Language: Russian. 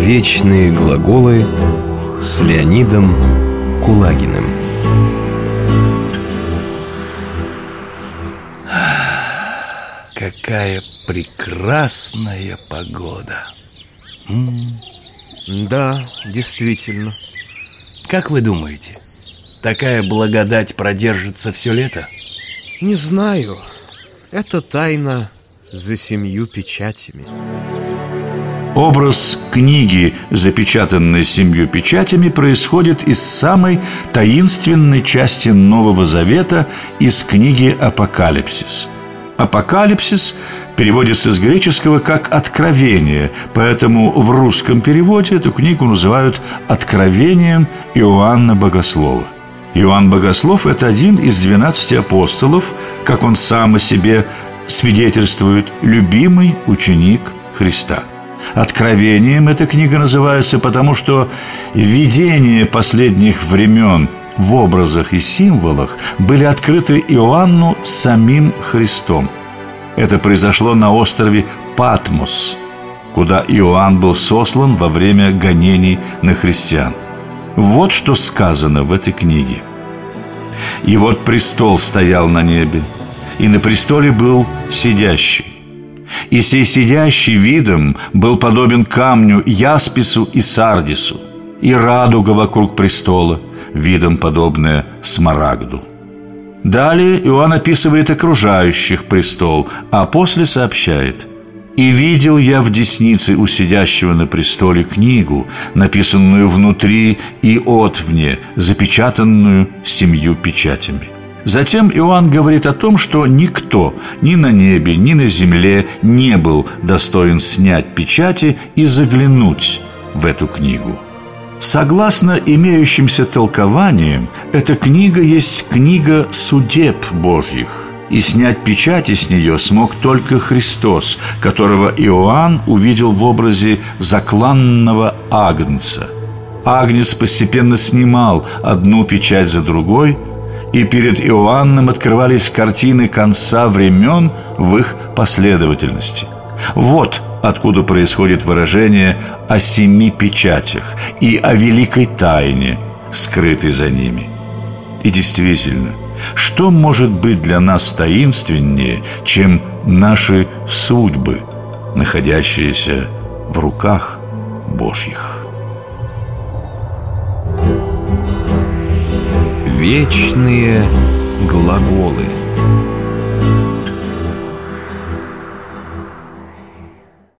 Вечные глаголы с Леонидом Кулагиным. Какая прекрасная погода. М Да, действительно. Как вы думаете, такая благодать продержится все лето? Не знаю. Это тайна за семью печатями Образ книги, запечатанной семью печатями, происходит из самой таинственной части Нового Завета, из книги «Апокалипсис». «Апокалипсис» переводится с греческого как «откровение», поэтому в русском переводе эту книгу называют «Откровением Иоанна Богослова». Иоанн Богослов – это один из двенадцати апостолов, как он сам о себе свидетельствует, любимый ученик Христа – Откровением эта книга называется, потому что видения последних времен в образах и символах были открыты Иоанну самим Христом. Это произошло на острове Патмос, куда Иоанн был сослан во время гонений на христиан. Вот что сказано в этой книге. «И вот престол стоял на небе, и на престоле был сидящий, и сей сидящий видом был подобен камню Яспису и Сардису, и радуга вокруг престола, видом подобная Смарагду. Далее Иоанн описывает окружающих престол, а после сообщает «И видел я в деснице у сидящего на престоле книгу, написанную внутри и отвне, запечатанную семью печатями». Затем Иоанн говорит о том, что никто ни на небе, ни на земле не был достоин снять печати и заглянуть в эту книгу. Согласно имеющимся толкованиям, эта книга есть книга судеб Божьих – и снять печати с нее смог только Христос, которого Иоанн увидел в образе закланного агнца. Агнец постепенно снимал одну печать за другой – и перед Иоанном открывались картины конца времен в их последовательности. Вот откуда происходит выражение о семи печатях и о великой тайне, скрытой за ними. И действительно, что может быть для нас таинственнее, чем наши судьбы, находящиеся в руках Божьих? Вечные глаголы.